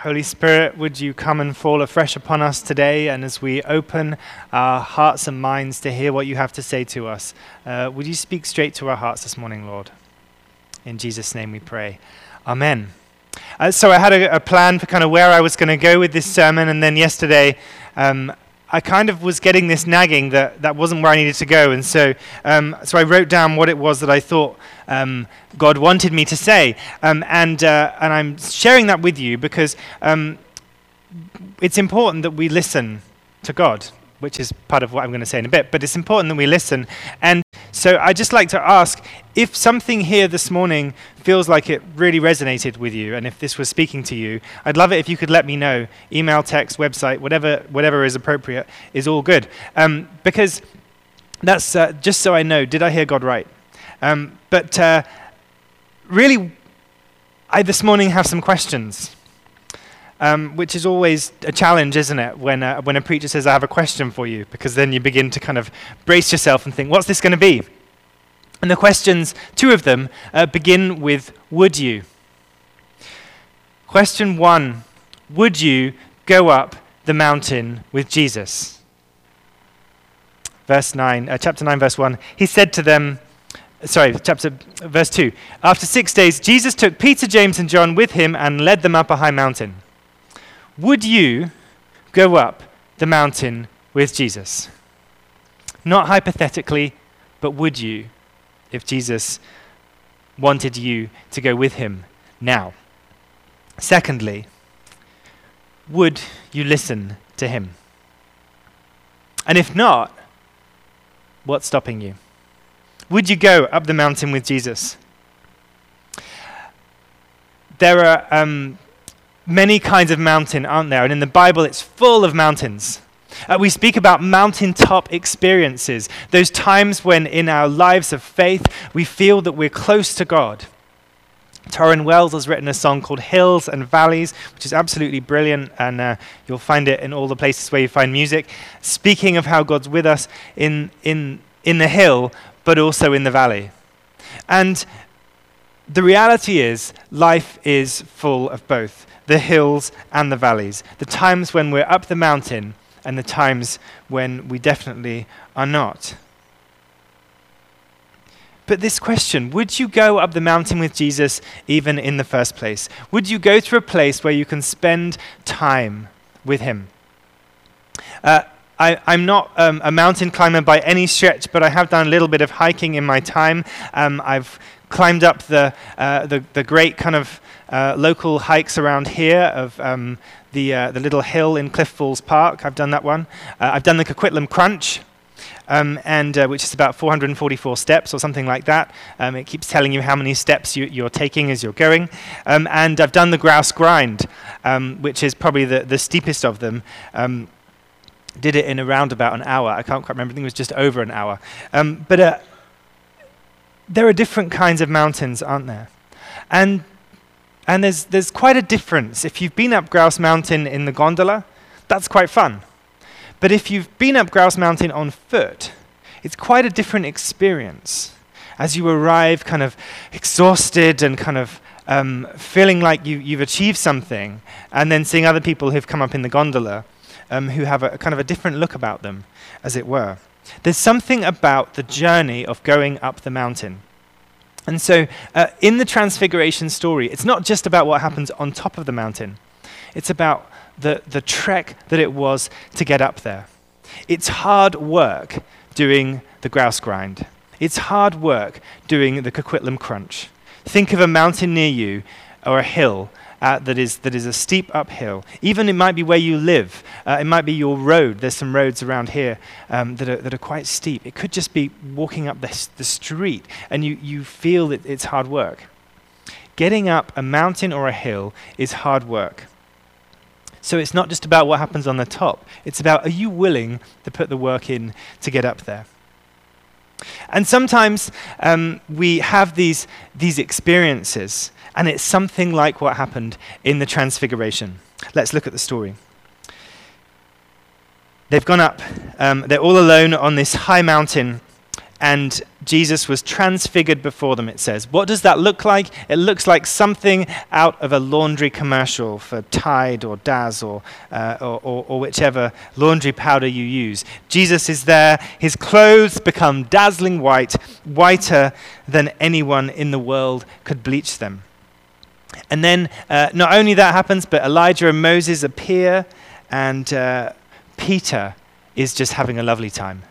Holy Spirit, would you come and fall afresh upon us today? And as we open our hearts and minds to hear what you have to say to us, uh, would you speak straight to our hearts this morning, Lord? In Jesus' name we pray. Amen. Uh, so I had a, a, plan for kind of where I was going to go with this sermon, and then yesterday um, I kind of was getting this nagging that that wasn't where I needed to go, and so um, so I wrote down what it was that I thought um, God wanted me to say. Um, and, uh, and I'm sharing that with you because um, it's important that we listen to God, which is part of what I'm going to say in a bit. But it's important that we listen. And so I'd just like to ask if something here this morning feels like it really resonated with you, and if this was speaking to you, I'd love it if you could let me know. Email, text, website, whatever, whatever is appropriate is all good. Um, because that's uh, just so I know, did I hear God right? Um, but uh, really, I this morning have some questions, um, which is always a challenge, isn't it? When, uh, when a preacher says, I have a question for you, because then you begin to kind of brace yourself and think, what's this going to be? And the questions, two of them, uh, begin with, Would you? Question one Would you go up the mountain with Jesus? Verse 9, uh, chapter 9, verse 1. He said to them, sorry, chapter verse 2. After 6 days Jesus took Peter, James and John with him and led them up a high mountain. Would you go up the mountain with Jesus? Not hypothetically, but would you if Jesus wanted you to go with him now? Secondly, would you listen to him? And if not, what's stopping you? Would you go up the mountain with Jesus? There are um, many kinds of mountain, aren't there? And in the Bible, it's full of mountains. Uh, we speak about mountaintop experiences, those times when in our lives of faith we feel that we're close to God. Tauren Wells has written a song called Hills and Valleys, which is absolutely brilliant, and uh, you'll find it in all the places where you find music. Speaking of how God's with us in, in, in the hill, but also in the valley. And the reality is, life is full of both the hills and the valleys. The times when we're up the mountain and the times when we definitely are not. But this question would you go up the mountain with Jesus even in the first place? Would you go to a place where you can spend time with him? Uh, I, am not um, a mountain climber by any stretch, but I have done a little bit of hiking in my time. Um, I've climbed up the, uh, the, the, great kind of uh, local hikes around here of um, the, uh, the little hill in Cliff Falls Park. I've done that one. Uh, I've done the Coquitlam Crunch. Um, and uh, which is about 444 steps or something like that. Um, it keeps telling you how many steps you, are taking as you're going. Um, and I've done the grouse grind, um, which is probably the, the steepest of them. Did it in around about an hour. I can't quite remember. I think it was just over an hour. Um, but uh, there are different kinds of mountains, aren't there? And and there's there's quite a difference. If you've been up Grouse Mountain in the gondola, that's quite fun. But if you've been up Grouse Mountain on foot, it's quite a different experience. As you arrive, kind of exhausted and kind of um, feeling like you, you've achieved something, and then seeing other people who've come up in the gondola um, who have a, a kind of a different look about them, as it were. There's something about the journey of going up the mountain. And so, uh, in the Transfiguration story, it's not just about what happens on top of the mountain, it's about the, the trek that it was to get up there. It's hard work doing the grouse grind, it's hard work doing the Coquitlam crunch. Think of a mountain near you or a hill uh, that, is, that is a steep uphill. Even it might be where you live, uh, it might be your road. There's some roads around here um, that, are, that are quite steep. It could just be walking up the, the street and you, you feel that it's hard work. Getting up a mountain or a hill is hard work. So it's not just about what happens on the top, it's about are you willing to put the work in to get up there? And sometimes um, we have these, these experiences and it's something like what happened in the Transfiguration. Let's look at the story. They've gone up, um, they're all alone on this high mountain, and Jesus was transfigured before them, it says. What does that look like? It looks like something out of a laundry commercial for Tide or Daz or, uh, or, or, or, whichever laundry powder you use. Jesus is there. His clothes become dazzling white, whiter than anyone in the world could bleach them. And then uh, not only that happens, but Elijah and Moses appear, and uh, Peter is just having a lovely time.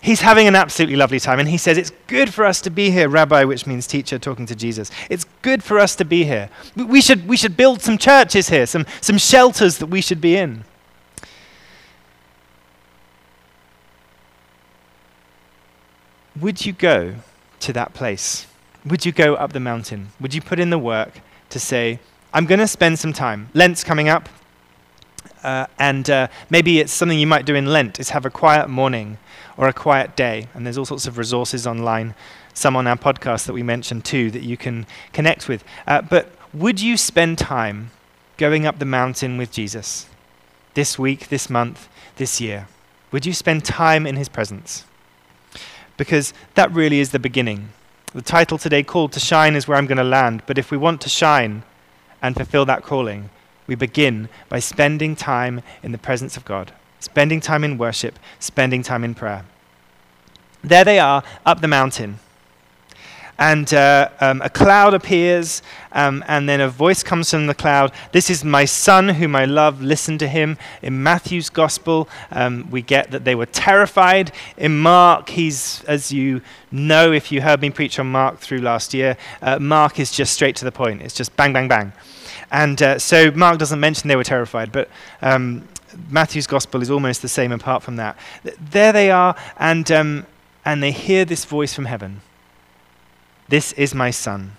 He's having an absolutely lovely time, and he says, It's good for us to be here, Rabbi, which means teacher, talking to Jesus. It's good for us to be here. We should, we should build some churches here, some, some shelters that we should be in. Would you go to that place? Would you go up the mountain? Would you put in the work to say, I'm going to spend some time? Lent's coming up. Uh, and uh, maybe it's something you might do in Lent, is have a quiet morning or a quiet day. And there's all sorts of resources online, some on our podcast that we mentioned too, that you can connect with. Uh, but would you spend time going up the mountain with Jesus this week, this month, this year? Would you spend time in his presence? Because that really is the beginning. The title today, Called to Shine, is where I'm going to land. But if we want to shine and fulfill that calling, we begin by spending time in the presence of God, spending time in worship, spending time in prayer. There they are up the mountain. And uh, um, a cloud appears, um, and then a voice comes from the cloud. This is my son whom I love. Listen to him. In Matthew's gospel, um, we get that they were terrified. In Mark, he's, as you know, if you heard me preach on Mark through last year, uh, Mark is just straight to the point. It's just bang, bang, bang. And uh, so Mark doesn't mention they were terrified, but um, Matthew's gospel is almost the same apart from that. There they are, and, um, and they hear this voice from heaven This is my son.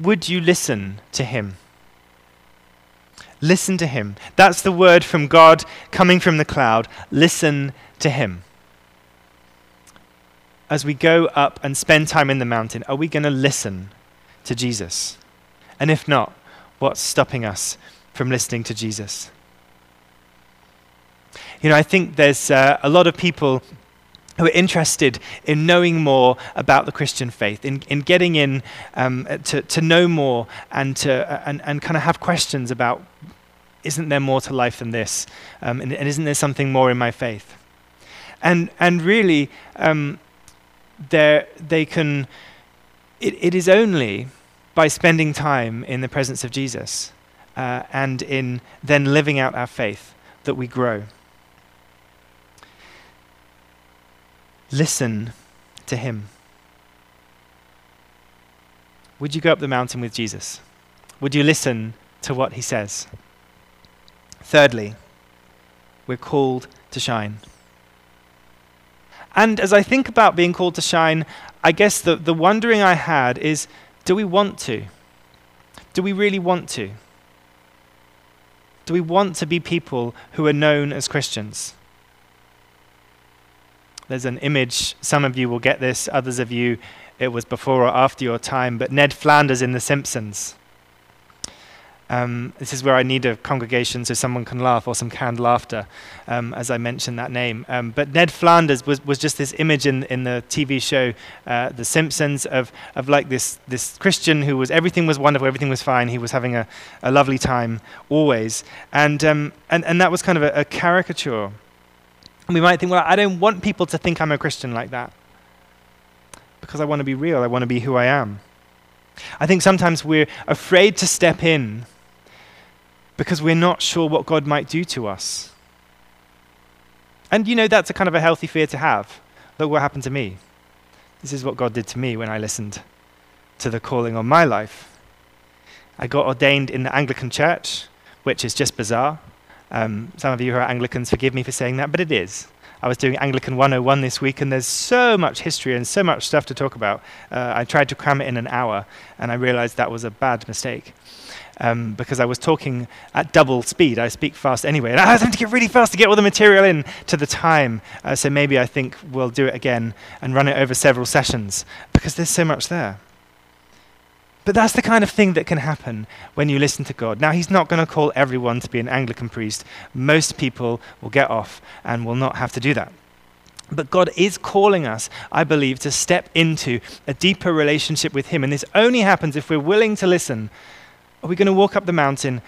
Would you listen to him? Listen to him. That's the word from God coming from the cloud. Listen to him. As we go up and spend time in the mountain, are we going to listen to Jesus? And if not, what's stopping us from listening to Jesus? You know, I think there's uh, a lot of people who are interested in knowing more about the Christian faith, in, in getting in um, to, to know more and, to, uh, and, and kind of have questions about isn't there more to life than this? Um, and, and, isn't there something more in my faith? And, and really, um, they can, it, it is only by spending time in the presence of Jesus uh, and in then living out our faith that we grow. Listen to Him. Would you go up the mountain with Jesus? Would you listen to what He says? Thirdly, we're called to shine. And as I think about being called to shine, I guess the, the wondering I had is do we want to? Do we really want to? Do we want to be people who are known as Christians? There's an image, some of you will get this, others of you, it was before or after your time, but Ned Flanders in The Simpsons. Um, this is where I need a congregation so someone can laugh or some canned laughter um, as I mention that name. Um, but Ned Flanders was, was just this image in, in the TV show uh, The Simpsons of, of like this, this Christian who was, everything was wonderful, everything was fine, he was having a, a lovely time always. And, um, and, and that was kind of a, a caricature. And we might think, well, I don't want people to think I'm a Christian like that because I want to be real, I want to be who I am. I think sometimes we're afraid to step in because we're not sure what God might do to us. And you know, that's a kind of a healthy fear to have. Look what happened to me. This is what God did to me when I listened to the calling on my life. I got ordained in the Anglican Church, which is just bizarre. Um, some of you who are Anglicans, forgive me for saying that, but it is. I was doing Anglican 101 this week, and there's so much history and so much stuff to talk about. Uh, I tried to cram it in an hour, and I realized that was a bad mistake um, because I was talking at double speed. I speak fast anyway, and I having to get really fast to get all the material in to the time. Uh, so maybe I think we'll do it again and run it over several sessions because there's so much there. But that's the kind of thing that can happen when you listen to God. Now, He's not going to call everyone to be an Anglican priest. Most people will get off and will not have to do that. But God is calling us, I believe, to step into a deeper relationship with Him. And this only happens if we're willing to listen. Are we going to walk up the mountain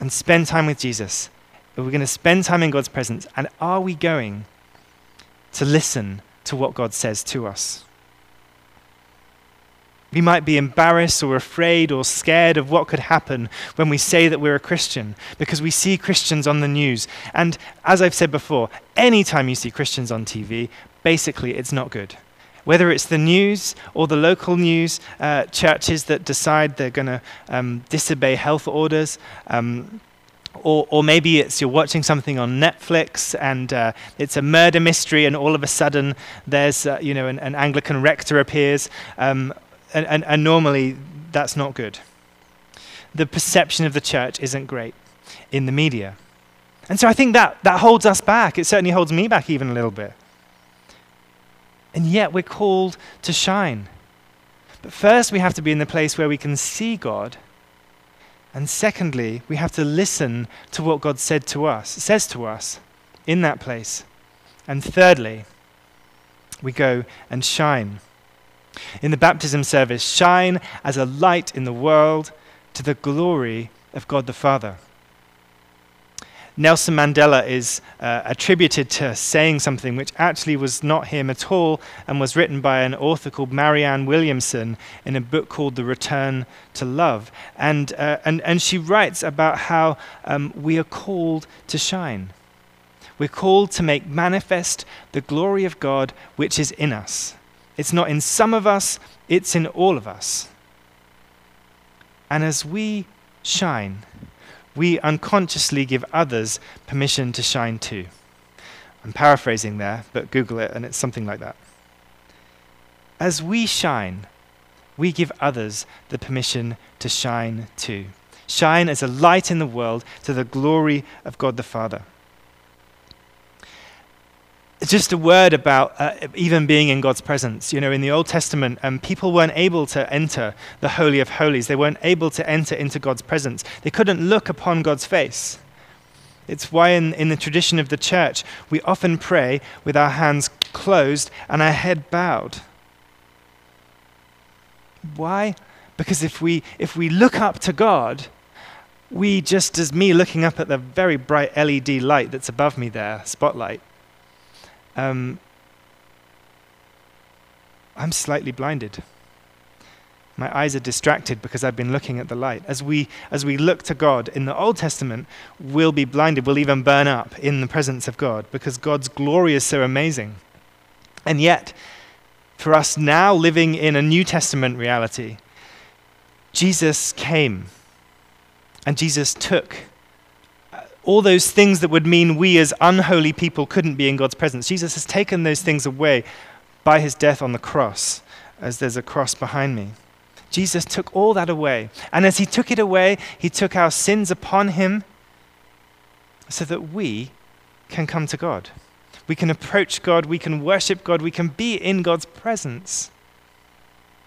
and spend time with Jesus? Are we going to spend time in God's presence? And are we going to listen to what God says to us? We might be embarrassed or afraid or scared of what could happen when we say that we're a Christian because we see Christians on the news. And as I've said before, anytime you see Christians on TV, basically it's not good. Whether it's the news or the local news, uh, churches that decide they're going to um, disobey health orders. Um, or, or, maybe it's you're watching something on Netflix and uh, it's a murder mystery, and all of a sudden there's uh, you know an, an, Anglican rector appears, um, and, and, and normally that's not good. The perception of the church isn't great in the media. And so I think that, that holds us back. It certainly holds me back even a little bit. And yet we're called to shine. But first, we have to be in the place where we can see God. And secondly, we have to listen to what God said to us, says to us in that place. And thirdly, we go and shine in the baptism service, shine as a light in the world to the glory of God the Father. Nelson Mandela is uh, attributed to saying something which actually was not him at all and was written by an author called Marianne Williamson in a book called The Return to Love. And, uh, and, and she writes about how um, we are called to shine. We're called to make manifest the glory of God which is in us. It's not in some of us, it's in all of us. And as we shine, we unconsciously give others permission to shine too. I'm paraphrasing there, but Google it and it's something like that. As we shine, we give others the permission to shine too. Shine as a light in the world to the glory of God the Father just a word about uh, even being in God's presence. You know, in the Old Testament, um, people weren't able to enter the Holy of Holies. They weren't able to enter into God's presence. They couldn't look upon God's face. It's why, in, in the tradition of the church, we often pray with our hands closed and our head bowed. Why? Because if we, if we look up to God, we just as me looking up at the very bright LED light that's above me there, spotlight, um, I'm slightly blinded. My eyes are distracted because I've been looking at the light. As we, as we look to God in the Old Testament, we'll be blinded. We'll even burn up in the presence of God because God's glory is so amazing. And yet, for us now living in a New Testament reality, Jesus came and Jesus took all those things that would mean we as unholy people couldn't be in God's presence. Jesus has taken those things away by his death on the cross, as there's a cross behind me. Jesus took all that away. And as he took it away, he took our sins upon him so that we can come to God. We can approach God, we can worship God, we can be in God's presence.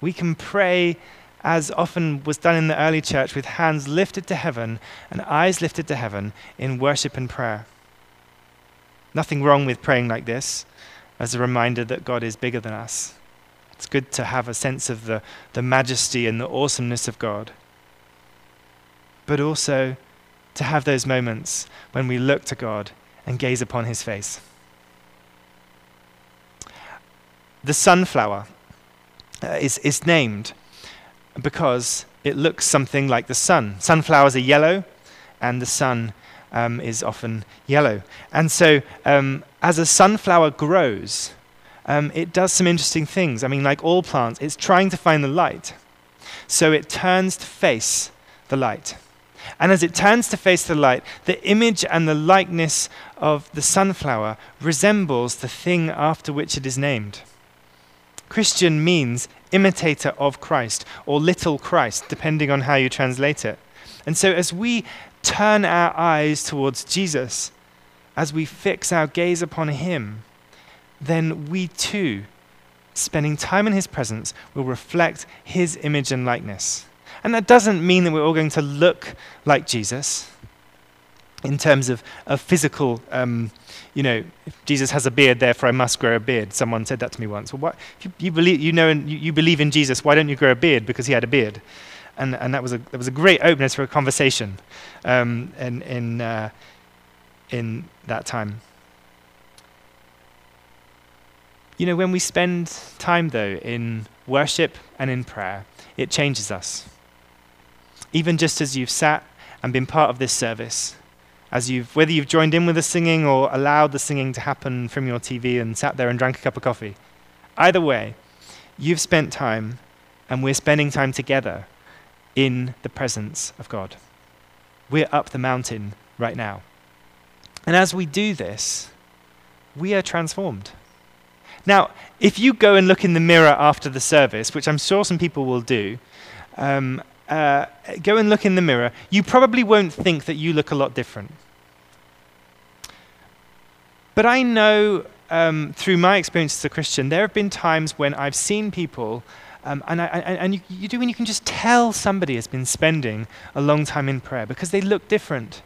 We can pray as often was done in the early church, with hands lifted to heaven and eyes lifted to heaven in worship and prayer. Nothing wrong with praying like this as a reminder that God is bigger than us. It's good to have a sense of the, the majesty and the awesomeness of God. But also to have those moments when we look to God and gaze upon his face. The sunflower uh, is, is named because it looks something like the sun. Sunflowers are yellow, and the sun um, is often yellow. And so, um, as a sunflower grows, um, it does some interesting things. I mean, like all plants, it's trying to find the light. So it turns to face the light. And as it turns to face the light, the image and the likeness of the sunflower resembles the thing after which it is named. Christian means imitator of Christ or little Christ, depending on how you translate it. And so, as we turn our eyes towards Jesus, as we fix our gaze upon Him, then we too, spending time in His presence, will reflect His image and likeness. And that doesn't mean that we're all going to look like Jesus. In terms of, of physical, um, you know, Jesus has a beard, therefore I must grow a beard. Someone said that to me once. Well, what, you, you, believe, you know, you, you believe in Jesus, why don't you grow a beard? Because he had a beard. And, and that, was a, that was a great opener for a conversation um, in, in, uh, in that time. You know, when we spend time, though, in worship and in prayer, it changes us. Even just as you've sat and been part of this service, as you've, whether you've joined in with the singing or allowed the singing to happen from your TV and sat there and drank a cup of coffee, either way, you've spent time and we're spending time together in the presence of God. We're up the mountain right now. And as we do this, we are transformed. Now, if you go and look in the mirror after the service, which I'm sure some people will do, um, uh, go and look in the mirror, you probably won't think that you look a lot different. But I know um, through my experience as a Christian, there have been times when I've seen people, um, and, I, and you, you do, and you can just tell somebody has been spending a long time in prayer because they look different.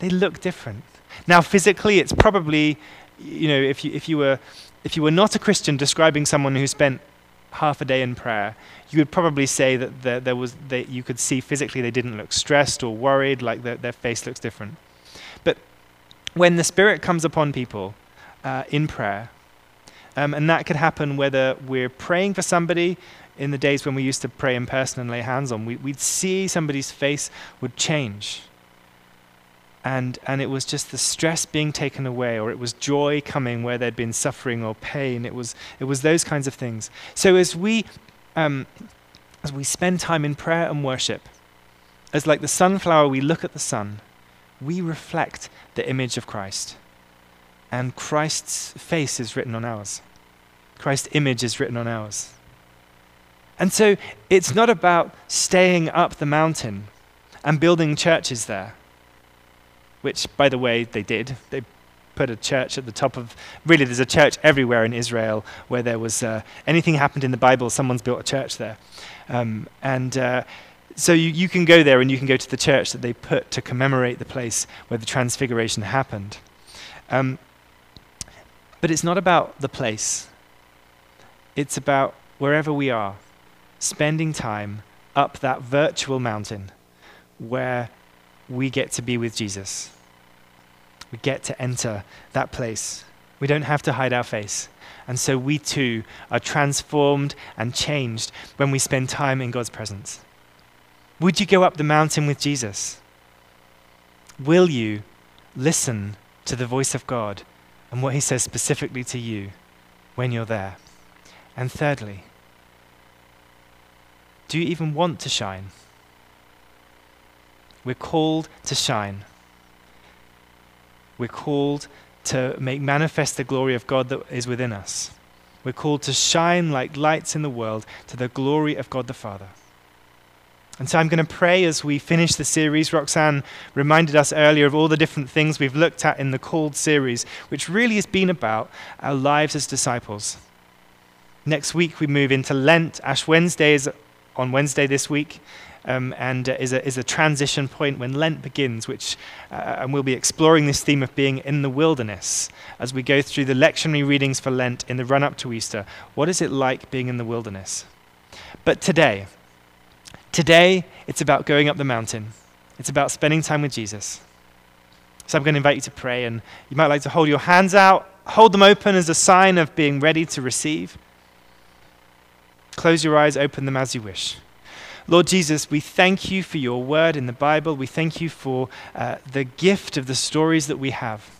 They look different. Now, physically, it's probably, you know, if you, if you were if you were not a Christian describing someone who spent half a day in prayer, you would probably say that there, there was that you could see physically they didn't look stressed or worried, like their, their face looks different. But when the Spirit comes upon people uh, in prayer, um, and that could happen whether we're praying for somebody in the days when we used to pray in person and lay hands on, we, we'd see somebody's face would change and, and it was just the stress being taken away, or it was joy coming where there'd been suffering or pain. It was, it was those kinds of things. So as we, um, as we spend time in prayer and worship, as like the sunflower, we look at the sun, we reflect the image of Christ. And Christ's face is written on ours. Christ's image is written on ours. And so it's not about staying up the mountain and building churches there which, by the way, they did. They put a church at the top of. Really, there's a church everywhere in Israel where there was uh, anything happened in the Bible, someone's built a church there. Um, and uh, so you, you can go there and you can go to the church that they put to commemorate the place where the transfiguration happened. Um, but it's not about the place, it's about wherever we are, spending time up that virtual mountain where we get to be with Jesus. We get to enter that place. We don't have to hide our face. And so we too are transformed and changed when we spend time in God's presence. Would you go up the mountain with Jesus? Will you listen to the voice of God and what he says specifically to you when you're there? And thirdly, do you even want to shine? We're called to shine. We're called to make manifest the glory of God that is within us. We're called to shine like lights in the world to the glory of God the Father. And so I'm going to pray as we finish the series. Roxanne reminded us earlier of all the different things we've looked at in the Called series, which really has been about our lives as disciples. Next week, we move into Lent. Ash Wednesday is on Wednesday this week um, and uh, is, a, is a transition point when Lent begins, which, uh, and we'll be exploring this theme of being in the wilderness as we go through the lectionary readings for Lent in the run up to Easter. What is it like being in the wilderness? But today, today, it's about going up the mountain, it's about spending time with Jesus. So I'm going to invite you to pray, and you might like to hold your hands out, hold them open as a sign of being ready to receive. Close your eyes, open them as you wish. Lord Jesus, we thank you for your word in the Bible. We thank you for uh, the gift of the stories that we have.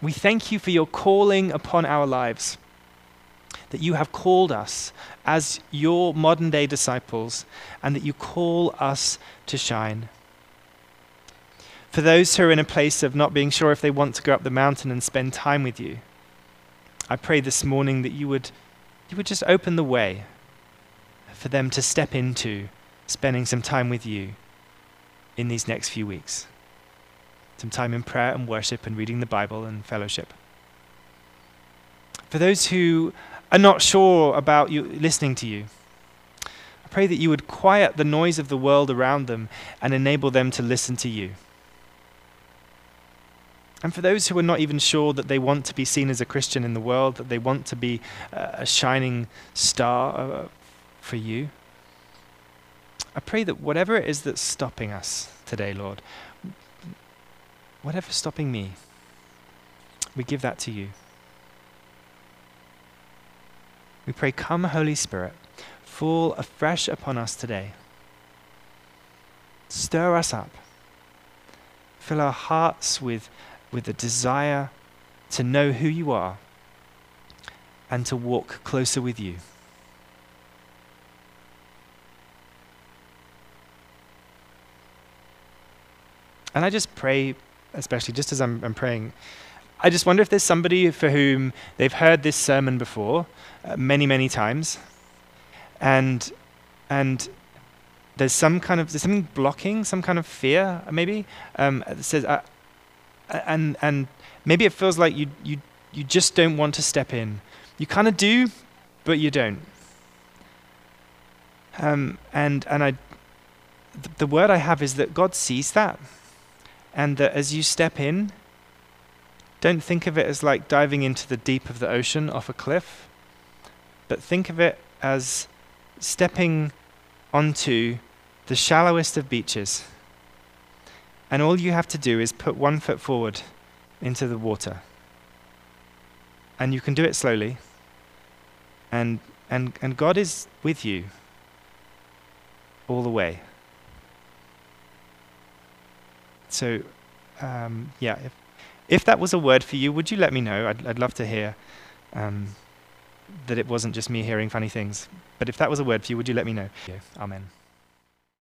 We thank you for your calling upon our lives, that you have called us as your modern day disciples, and that you call us to shine. For those who are in a place of not being sure if they want to go up the mountain and spend time with you, I pray this morning that you would, you would just open the way for them to step into spending some time with you in these next few weeks. Some time in prayer and worship and reading the Bible and fellowship. For those who are not sure about you listening to you, I pray that you would quiet the noise of the world around them and enable them to listen to you. And for those who are not even sure that they want to be seen as a Christian in the world, that they want to be a shining star for you, I pray that whatever it is that's stopping us today, Lord, whatever's stopping me, we give that to you. We pray, Come, Holy Spirit, fall afresh upon us today. Stir us up. Fill our hearts with, with a desire to know who you are and to walk closer with you. And I just pray, especially just as I'm, I'm praying, I just wonder if there's somebody for whom they've heard this sermon before uh, many, many times, and and there's some kind of there's something blocking, some kind of fear, maybe um, that says, uh, and and maybe it feels like you you you just don't want to step in. You kind of do, but you don't. Um, and and I, th- the word I have is that God sees that, and that as you step in, don't think of it as like diving into the deep of the ocean off a cliff, but think of it as stepping onto the shallowest of beaches. And all you have to do is put one foot forward into the water. And you can do it slowly. And, and, and God is with you all the way. So, um, yeah, if, if that was a word for you, would you let me know? I'd, I'd love to hear um, that it wasn't just me hearing funny things. But if that was a word for you, would you let me know? Amen.